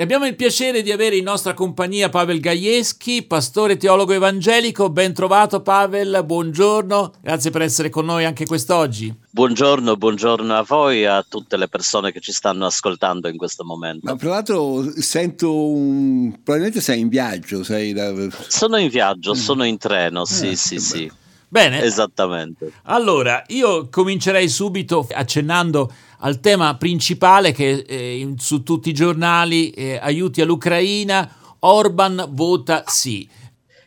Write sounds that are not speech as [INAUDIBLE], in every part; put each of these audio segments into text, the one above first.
E abbiamo il piacere di avere in nostra compagnia Pavel Gaieschi, pastore teologo evangelico. Ben trovato Pavel, buongiorno, grazie per essere con noi anche quest'oggi. Buongiorno, buongiorno a voi e a tutte le persone che ci stanno ascoltando in questo momento. Ma tra l'altro sento un... probabilmente sei in viaggio, sei da... Sono in viaggio, sono in treno, sì, eh, sì, sì. Bene. Esattamente. Allora, io comincerei subito accennando al tema principale che eh, su tutti i giornali eh, aiuti all'Ucraina, Orban vota sì.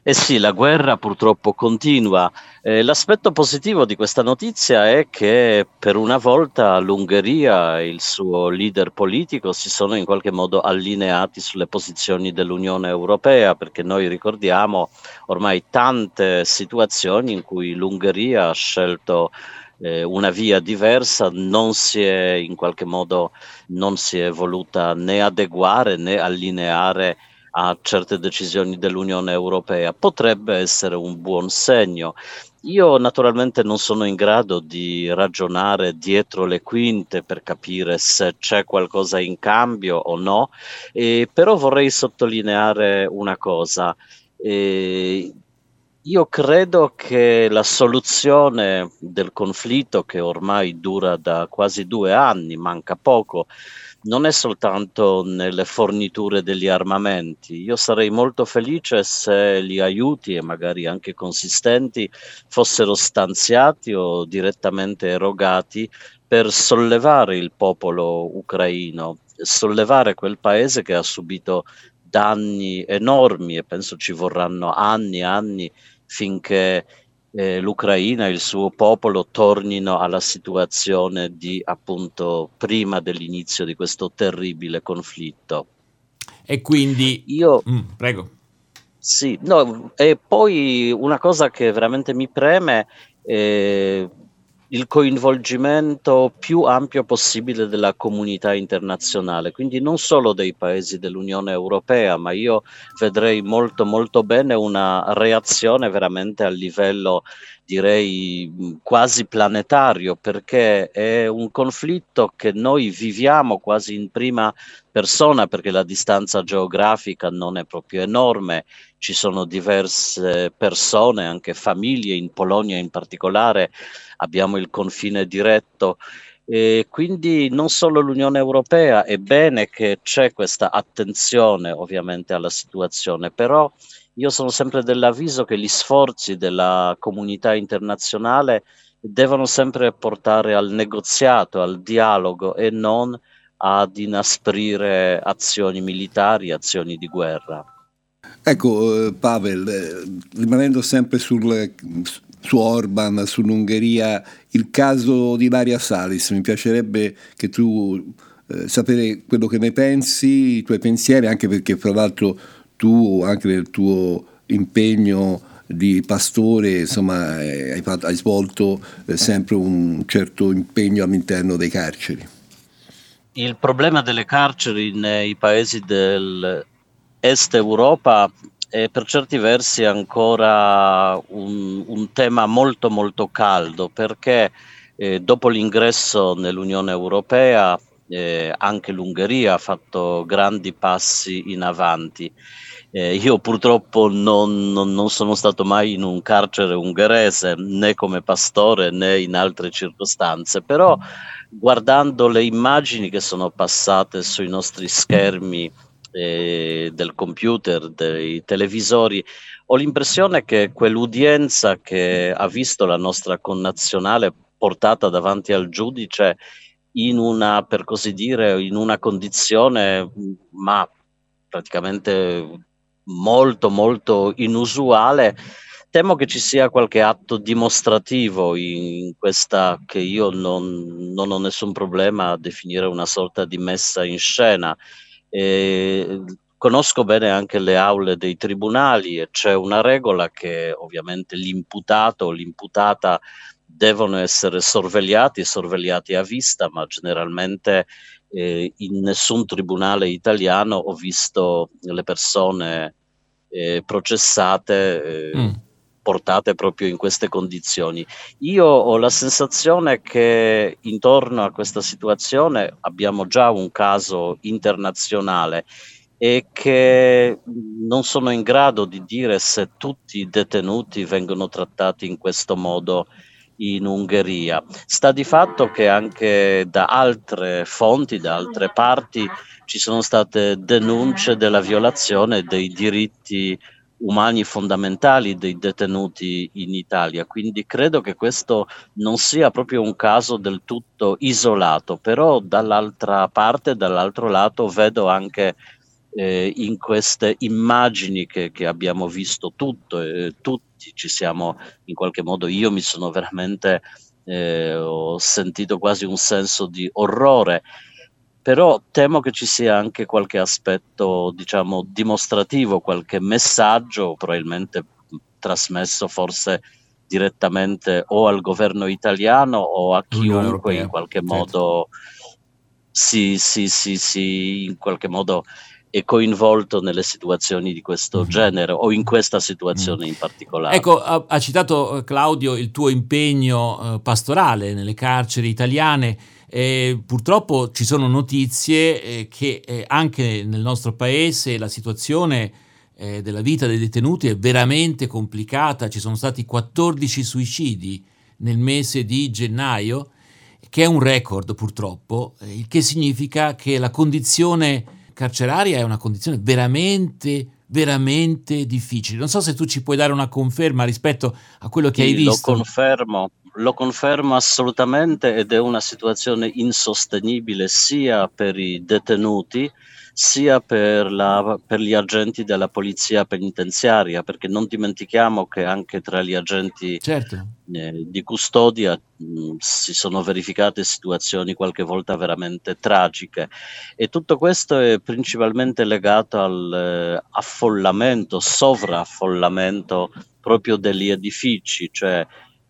Eh sì, la guerra purtroppo continua. Eh, l'aspetto positivo di questa notizia è che per una volta l'Ungheria e il suo leader politico si sono in qualche modo allineati sulle posizioni dell'Unione Europea, perché noi ricordiamo ormai tante situazioni in cui l'Ungheria ha scelto eh, una via diversa, non si è in qualche modo non si è voluta né adeguare né allineare a certe decisioni dell'Unione Europea. Potrebbe essere un buon segno. Io naturalmente non sono in grado di ragionare dietro le quinte per capire se c'è qualcosa in cambio o no, eh, però vorrei sottolineare una cosa. Eh, io credo che la soluzione del conflitto, che ormai dura da quasi due anni, manca poco, non è soltanto nelle forniture degli armamenti. Io sarei molto felice se gli aiuti, e magari anche consistenti, fossero stanziati o direttamente erogati per sollevare il popolo ucraino, sollevare quel paese che ha subito danni enormi e penso ci vorranno anni e anni finché eh, l'Ucraina e il suo popolo tornino alla situazione di appunto prima dell'inizio di questo terribile conflitto. E quindi io mm, prego. Sì, no, e poi una cosa che veramente mi preme è il coinvolgimento più ampio possibile della comunità internazionale, quindi non solo dei paesi dell'Unione Europea, ma io vedrei molto molto bene una reazione veramente a livello direi quasi planetario perché è un conflitto che noi viviamo quasi in prima persona perché la distanza geografica non è proprio enorme, ci sono diverse persone, anche famiglie, in Polonia in particolare abbiamo il confine diretto. E quindi non solo l'Unione Europea, è bene che c'è questa attenzione ovviamente alla situazione, però io sono sempre dell'avviso che gli sforzi della comunità internazionale devono sempre portare al negoziato, al dialogo e non ad inasprire azioni militari, azioni di guerra. Ecco, eh, Pavel, eh, rimanendo sempre sul, su Orban, sull'Ungheria, il caso di Daria Salis, mi piacerebbe che tu eh, sapere quello che ne pensi, i tuoi pensieri, anche perché fra l'altro tu anche nel tuo impegno di pastore insomma, hai, hai svolto eh, sempre un certo impegno all'interno dei carceri. Il problema delle carceri nei paesi dell'est Europa è per certi versi ancora un, un tema molto molto caldo perché eh, dopo l'ingresso nell'Unione Europea eh, anche l'Ungheria ha fatto grandi passi in avanti. Eh, io purtroppo non, non, non, sono stato mai in un carcere ungherese né come pastore né in altre circostanze, però guardando le immagini che sono passate sui nostri schermi eh, del computer, dei televisori, ho l'impressione che quell'udienza che ha visto la nostra connazionale portata davanti al giudice in una, per così dire, in una condizione ma praticamente molto molto inusuale. Temo che ci sia qualche atto dimostrativo in questa che io non, non ho nessun problema a definire una sorta di messa in scena. E conosco bene anche le aule dei tribunali e c'è una regola che ovviamente l'imputato o l'imputata devono essere sorvegliati sorvegliati a vista, ma generalmente eh, in nessun tribunale italiano ho visto le persone eh, processate eh, mm. portate proprio in queste condizioni. Io ho la sensazione che intorno a questa situazione abbiamo già un caso internazionale e che non sono in grado di dire se tutti i detenuti vengono trattati in questo modo in Ungheria. Sta di fatto che anche da altre fonti, da altre parti, ci sono state denunce della violazione dei diritti umani fondamentali dei detenuti in Italia, quindi credo che questo non sia proprio un caso del tutto isolato, però dall'altra parte, dall'altro lato, vedo anche eh, in queste immagini che, che abbiamo visto tutto, eh, tutti ci siamo in qualche modo, io mi sono veramente, eh, ho sentito quasi un senso di orrore però temo che ci sia anche qualche aspetto, diciamo, dimostrativo, qualche messaggio, probabilmente trasmesso forse direttamente o al governo italiano o a chiunque in qualche certo. modo si, si, si, si, in qualche modo è coinvolto nelle situazioni di questo mm-hmm. genere o in questa situazione mm. in particolare. Ecco, ha, ha, citato eh, Claudio il tuo impegno eh, pastorale nelle carceri italiane. Eh, purtroppo ci sono notizie eh, che eh, anche nel nostro paese la situazione eh, della vita dei detenuti è veramente complicata. Ci sono stati 14 suicidi nel mese di gennaio, che è un record purtroppo, il che significa che la condizione carceraria è una condizione veramente, veramente difficile. Non so se tu ci puoi dare una conferma rispetto a quello che sì, hai visto. Lo confermo, lo confermo assolutamente ed è una situazione insostenibile sia per i detenuti sia per, la, per, gli agenti della polizia penitenziaria, perché non dimentichiamo che anche tra gli agenti certo. eh, di custodia mh, si sono verificate situazioni qualche volta veramente tragiche e tutto questo è principalmente legato all'affollamento, eh, sovraffollamento proprio degli edifici, cioè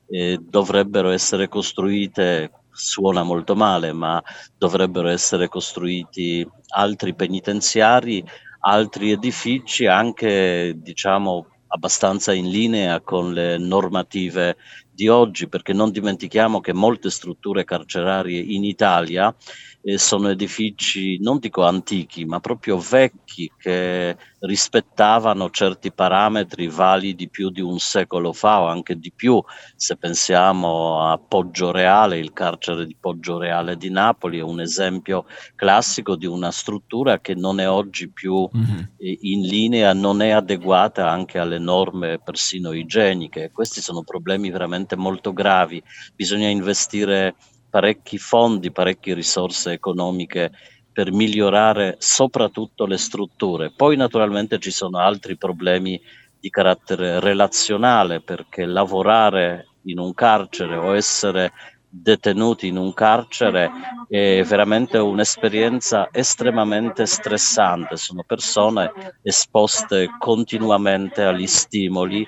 eh, dovrebbero essere costruite suona molto male, ma dovrebbero essere costruiti altri penitenziari, altri edifici anche diciamo abbastanza in linea con le normative di oggi, perché non dimentichiamo che molte strutture carcerarie in Italia eh, sono edifici, non dico antichi, ma proprio vecchi che rispettavano certi parametri validi più di un secolo fa o anche di più, se pensiamo a Poggio Reale, il carcere di Poggio Reale di Napoli è un esempio classico di una struttura che non è oggi più mm-hmm. in linea, non è adeguata anche alle norme persino igieniche. Questi sono problemi veramente molto gravi, bisogna investire parecchi fondi, parecchie risorse economiche per migliorare soprattutto le strutture. Poi naturalmente ci sono altri problemi di carattere relazionale perché lavorare in un carcere o essere detenuti in un carcere è veramente un'esperienza estremamente stressante, sono persone esposte continuamente agli stimoli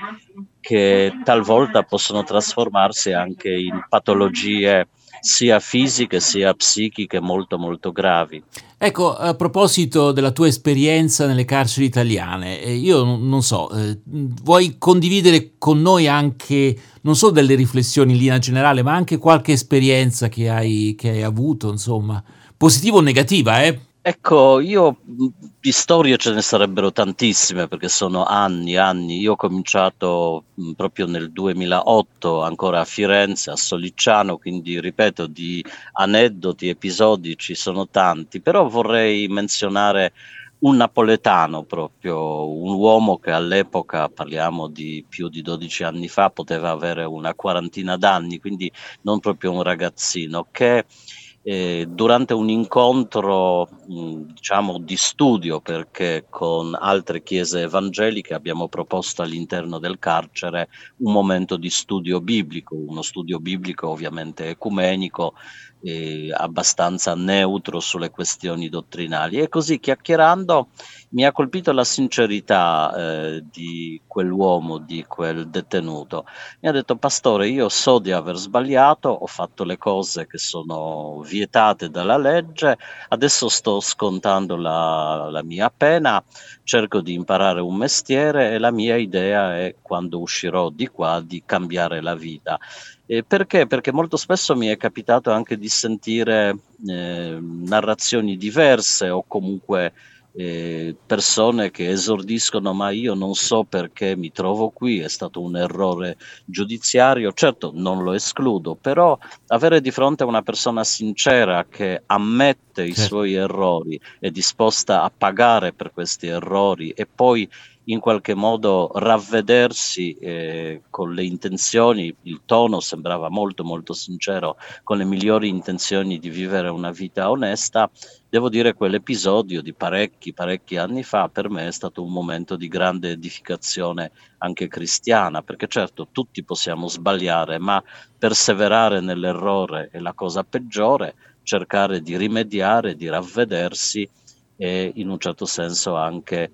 che talvolta possono trasformarsi anche in patologie sia fisiche sia psichiche molto molto gravi. Ecco, a proposito della tua esperienza nelle carceri italiane, eh, io non so, eh, vuoi condividere con noi anche non solo delle riflessioni in linea generale, ma anche qualche esperienza che hai, che hai avuto, insomma, positiva o negativa, eh? Ecco, io di storie ce ne sarebbero tantissime perché sono anni, e anni. Io ho cominciato proprio nel 2008 ancora a Firenze, a Sollicciano, quindi ripeto, di aneddoti, episodi ci sono tanti, però vorrei menzionare un napoletano proprio, un uomo che all'epoca, parliamo di più di 12 anni fa, poteva avere una quarantina d'anni, quindi non proprio un ragazzino, che eh, durante un incontro diciamo di studio perché con altre chiese evangeliche abbiamo proposto all'interno del carcere un momento di studio biblico, uno studio biblico ovviamente ecumenico eh, abbastanza neutro sulle questioni dottrinali e così chiacchierando mi ha colpito la sincerità eh, di quell'uomo, di quel detenuto. Mi ha detto, pastore, io so di aver sbagliato, ho fatto le cose che sono vietate dalla legge, adesso sto scontando la, la mia pena, cerco di imparare un mestiere e la mia idea è, quando uscirò di qua, di cambiare la vita. Eh, perché? Perché molto spesso mi è capitato anche di sentire eh, narrazioni diverse o comunque eh, persone che esordiscono ma io non so perché mi trovo qui, è stato un errore giudiziario, certo non lo escludo, però avere di fronte una persona sincera che ammette i certo. suoi errori, è disposta a pagare per questi errori e poi in qualche modo ravvedersi eh, con le intenzioni, il tono sembrava molto molto sincero, con le migliori intenzioni di vivere una vita onesta, devo dire quell'episodio di parecchi, parecchi anni fa per me è stato un momento di grande edificazione anche cristiana, perché certo tutti possiamo sbagliare, ma perseverare nell'errore è la cosa peggiore, cercare di rimediare, di ravvedersi e in un certo senso anche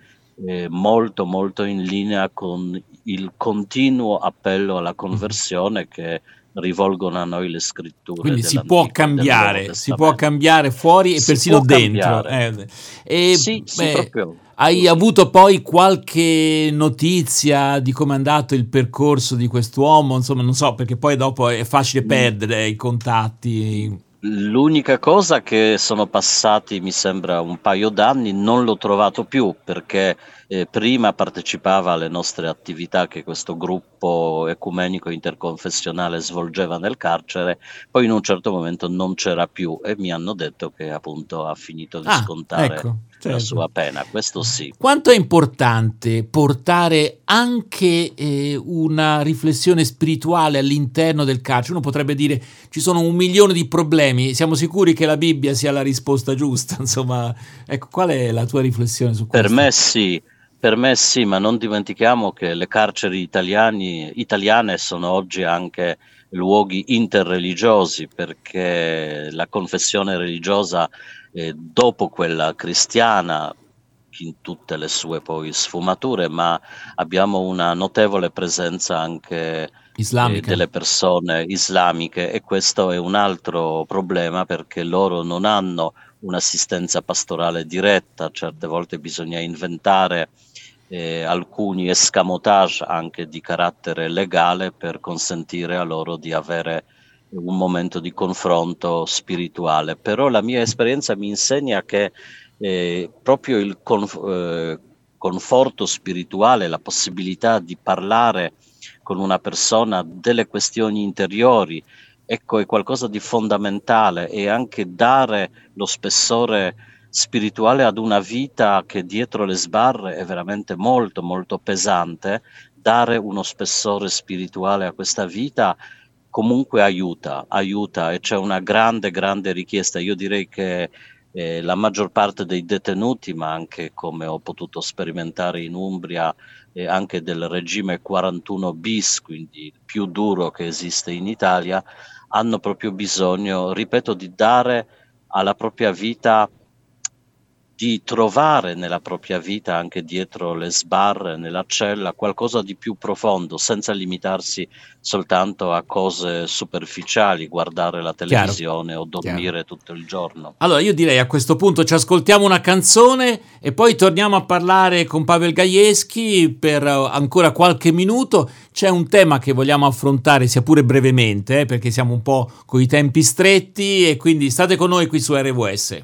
eh, molto molto in linea con il continuo appello alla conversione che rivolgono a noi le scritture. Quindi si può cambiare, si può cambiare fuori e si persino dentro. Eh, e, sì, sì, beh, proprio. Hai avuto poi qualche notizia di come è andato il percorso di quest'uomo? Insomma, non so, perché poi dopo è facile mm. perdere i contatti. L'unica cosa che sono passati, mi sembra, un paio d'anni, non l'ho trovato più perché eh, prima partecipava alle nostre attività che questo gruppo ecumenico interconfessionale svolgeva nel carcere, poi in un certo momento non c'era più e mi hanno detto che appunto ha finito di ah, scontare ecco, certo. la sua pena, questo sì. Quanto è importante portare anche eh, una riflessione spirituale all'interno del carcere? Uno potrebbe dire ci sono un milione di problemi, siamo sicuri che la Bibbia sia la risposta giusta? [LAUGHS] Insomma, ecco, qual è la tua riflessione su questo? Per me sì, per me sì, ma non dimentichiamo che le carceri italiani, italiane sono oggi anche luoghi interreligiosi perché la confessione religiosa eh, dopo quella cristiana in tutte le sue poi sfumature, ma abbiamo una notevole presenza anche eh, delle persone islamiche e questo è un altro problema perché loro non hanno un'assistenza pastorale diretta, certe volte bisogna inventare eh, alcuni escamotage anche di carattere legale per consentire a loro di avere un momento di confronto spirituale. Però la mia esperienza mi insegna che eh, proprio il conf- eh, conforto spirituale, la possibilità di parlare con una persona delle questioni interiori, ecco, è qualcosa di fondamentale e anche dare lo spessore spirituale ad una vita che dietro le sbarre è veramente molto molto pesante, dare uno spessore spirituale a questa vita comunque aiuta, aiuta e c'è una grande grande richiesta. Io direi che eh, la maggior parte dei detenuti, ma anche come ho potuto sperimentare in Umbria, eh, anche del regime 41 bis, quindi il più duro che esiste in Italia, hanno proprio bisogno, ripeto, di dare alla propria vita di trovare nella propria vita, anche dietro le sbarre, nella cella, qualcosa di più profondo, senza limitarsi soltanto a cose superficiali, guardare la televisione Chiaro. o dormire Chiaro. tutto il giorno. Allora io direi a questo punto ci ascoltiamo una canzone e poi torniamo a parlare con Pavel Gaieschi per eh, ancora qualche minuto. C'è un tema che vogliamo affrontare, sia pure brevemente, eh, perché siamo un po' con i tempi stretti e quindi state con noi qui su RWS.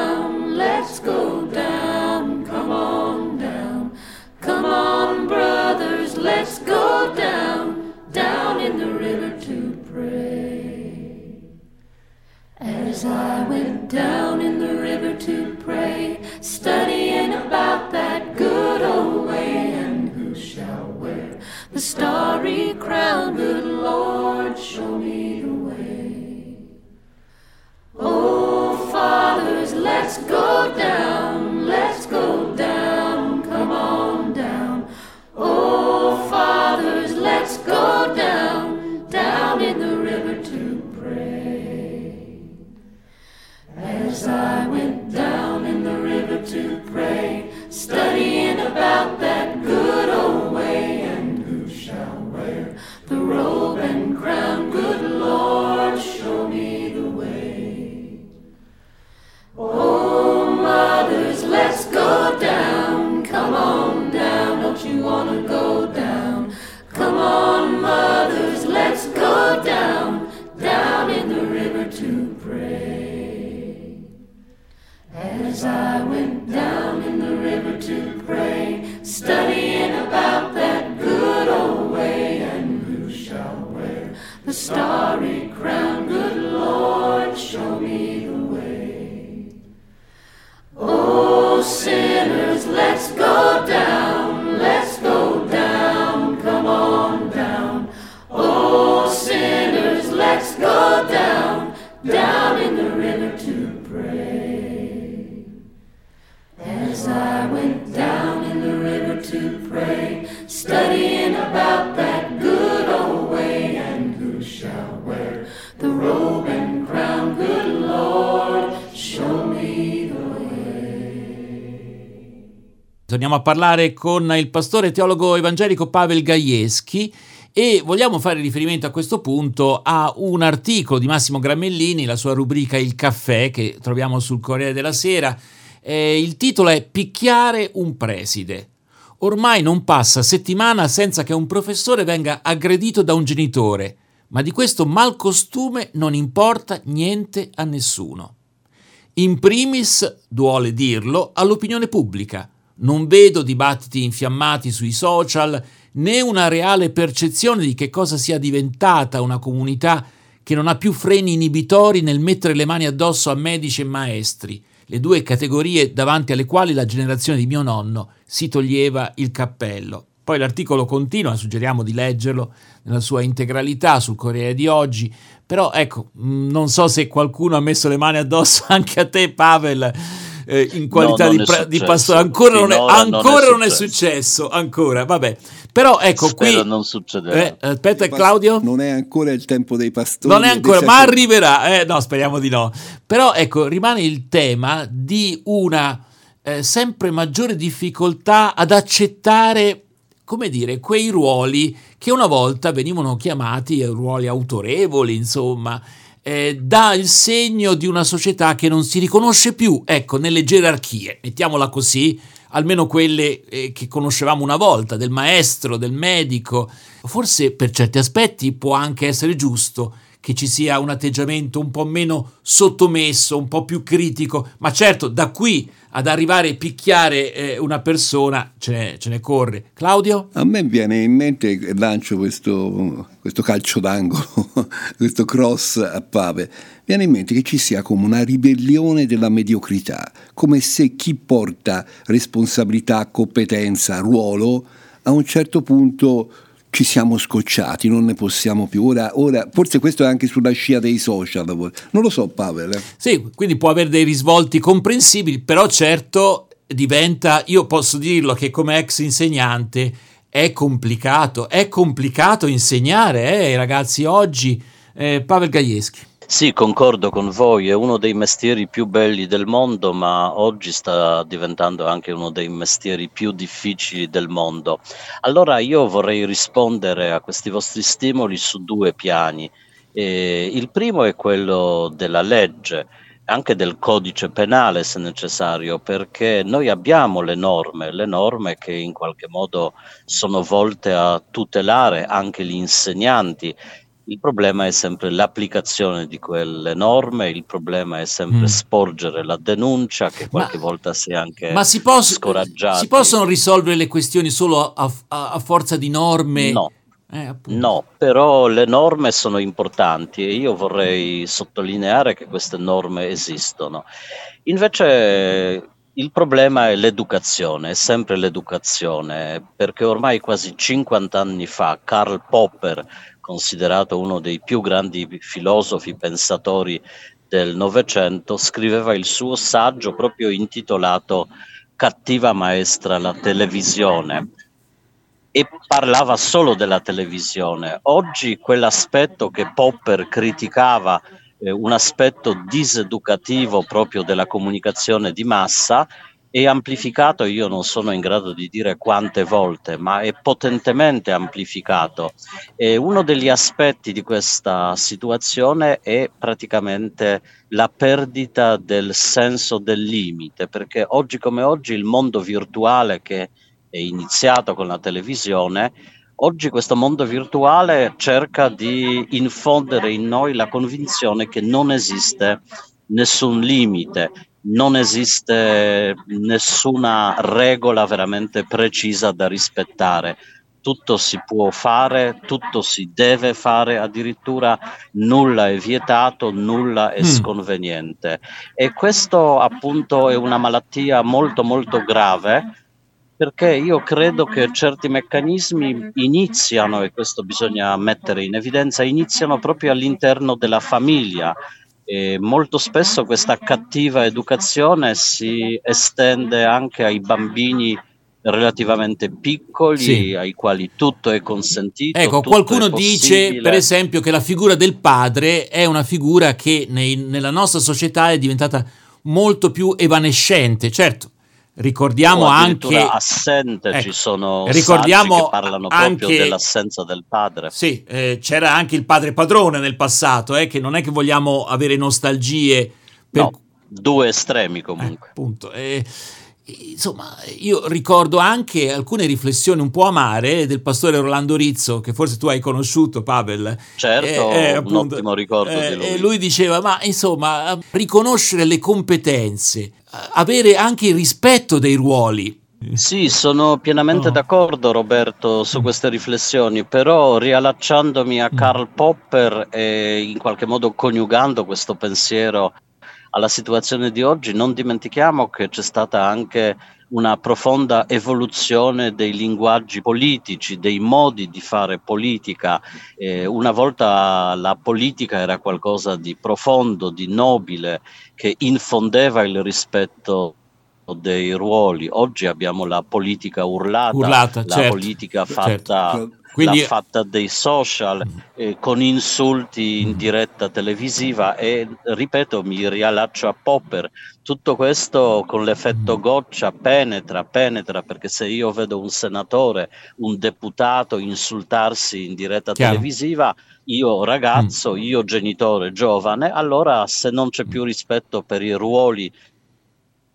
As I went down in the river pray. As went down in the river to pray, studying about that good old way, and who shall wear the robe and crown? Good Lord, show me the way. Torniamo a parlare con il pastore teologo evangelico Pavel Gajewski e vogliamo fare riferimento a questo punto a un articolo di Massimo Gramellini, la sua rubrica Il caffè che troviamo sul Corriere della Sera. Eh, il titolo è Picchiare un preside. Ormai non passa settimana senza che un professore venga aggredito da un genitore, ma di questo malcostume non importa niente a nessuno. In primis, duole dirlo, all'opinione pubblica. Non vedo dibattiti infiammati sui social né una reale percezione di che cosa sia diventata una comunità che non ha più freni inibitori nel mettere le mani addosso a medici e maestri, le due categorie davanti alle quali la generazione di mio nonno si toglieva il cappello. Poi l'articolo continua, suggeriamo di leggerlo nella sua integralità sul Corriere di oggi, però ecco, mh, non so se qualcuno ha messo le mani addosso [LAUGHS] anche a te Pavel eh, in qualità No, di, pra- di pastore, ancora, non è, Finora non è ancora non è successo. ancora, vabbè. Però ecco Spero qui... non succederà. eh, aspetta pas- Claudio? Non è ancora il tempo dei pastori. Non è ancora, ma arriverà. Eh, no, speriamo di no. Però ecco, rimane il tema di una eh, sempre maggiore difficoltà ad accettare, come dire, quei ruoli che una volta venivano chiamati ruoli autorevoli, insomma, eh, dà il segno di una società che non si riconosce più, ecco, nelle gerarchie, mettiamola così, almeno quelle eh, che conoscevamo una volta, del maestro, del medico. Forse per certi aspetti può anche essere giusto che ci sia un atteggiamento un po' meno sottomesso, un po' più critico, ma certo da qui ad arrivare a picchiare eh, una persona ce ne, ce ne corre. Claudio? A me viene in mente, lancio questo, questo calcio d'angolo, [LAUGHS] questo cross a Pave, viene in mente che ci sia come una ribellione della mediocrità, come se chi porta responsabilità, competenza, ruolo, a un certo punto ci siamo scocciati, non ne possiamo più. Ora, ora forse questo è anche sulla scia dei social, non lo so Pavel. eh. Sì, quindi può avere dei risvolti comprensibili, però certo diventa, io posso dirlo che come ex insegnante è complicato, è complicato insegnare eh, ai ragazzi oggi. Eh, Pavel Gajewski. Sì, concordo con voi, è uno dei mestieri più belli del mondo, ma oggi sta diventando anche uno dei mestieri più difficili del mondo. Allora io vorrei rispondere a questi vostri stimoli su due piani. Eh, il primo è quello della legge, anche del codice penale se necessario, perché noi abbiamo le norme, le norme che in qualche modo sono volte a tutelare anche gli insegnanti il problema è sempre l'applicazione di quelle norme, il problema è sempre Mm. sporgere la denuncia, che qualche Ma- volta si è anche Ma si, poss- scoraggiati. si possono risolvere le questioni solo a, a- a forza di norme? No, Eh, no, però le norme sono importanti e io vorrei sottolineare che queste norme esistono. Invece il problema è l'educazione, è sempre l'educazione, perché ormai quasi 50 anni fa Karl Popper, considerato uno dei più grandi filosofi pensatori del Novecento, scriveva il suo saggio proprio intitolato Cattiva maestra la televisione e parlava solo della televisione. Oggi quell'aspetto che Popper criticava, eh, un aspetto diseducativo proprio della comunicazione di massa, è amplificato, io non sono in grado di dire quante volte, ma è potentemente amplificato. E uno degli aspetti di questa situazione è praticamente la perdita del senso del limite, perché oggi come oggi il mondo virtuale che è iniziato con la televisione, Oggi questo mondo virtuale cerca di infondere in noi la convinzione che non esiste nessun limite, non esiste nessuna regola veramente precisa da rispettare. Tutto si può fare, tutto si deve fare, addirittura nulla è vietato, nulla è mm. sconveniente. E questo appunto è una malattia molto molto grave perché io credo che certi meccanismi iniziano, e questo bisogna mettere in evidenza, iniziano proprio all'interno della famiglia. E molto spesso questa cattiva educazione si estende anche ai bambini relativamente piccoli sì. ai quali tutto è consentito. Ecco, qualcuno dice per esempio che la figura del padre è una figura che nei, nella nostra società è diventata molto più evanescente. Certo, Ricordiamo anche assente, ecco, ci sono ricordiamo che parlano proprio anche, dell'assenza del padre. Sì, eh, c'era anche il padre padrone nel passato, eh, che non è che vogliamo avere nostalgie per... no, due estremi comunque. Eh, appunto. Eh, insomma, io ricordo anche alcune riflessioni un po' amare del pastore Rolando Rizzo, che forse tu hai conosciuto, Pavel. Certo, eh, appunto, un ottimo ricordo eh, di lui. Lui diceva, ma insomma, riconoscere le competenze, avere anche il rispetto dei ruoli. Sì, sono pienamente oh. d'accordo Roberto su mm. queste riflessioni, però riallacciandomi a mm. Karl Popper e in qualche modo coniugando questo pensiero alla situazione di oggi, non dimentichiamo che c'è stata anche una profonda evoluzione dei linguaggi politici, dei modi di fare politica. Eh, una volta la politica era qualcosa di profondo, di nobile, che infondeva il rispetto dei ruoli. Oggi abbiamo la politica urlata, urlata la certo, politica fatta certo. Quindi... fatta dei social eh, con insulti in diretta televisiva e ripeto mi riallaccio a Popper. Tutto questo con l'effetto goccia penetra penetra perché se io vedo un senatore un deputato insultarsi in diretta Chiaro. televisiva io ragazzo, mm. io genitore giovane, allora se non c'è più rispetto per i ruoli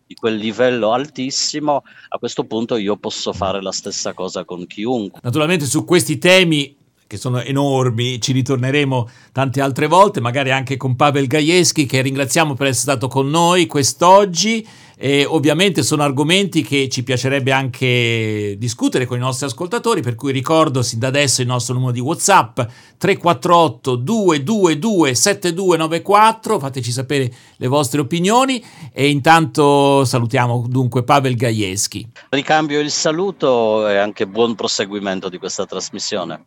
di quel livello altissimo, a questo punto io posso fare la stessa cosa con chiunque. Naturalmente su questi temi che sono enormi, ci ritorneremo tante altre volte, magari anche con Pavel Gajewski che ringraziamo per essere stato con noi quest'oggi e ovviamente sono argomenti che ci piacerebbe anche discutere con i nostri ascoltatori, per cui ricordo sin da adesso il nostro numero di WhatsApp 348 222 7294, fateci sapere le vostre opinioni e intanto salutiamo dunque Pavel Gajewski. Ricambio il saluto e anche buon proseguimento di questa trasmissione.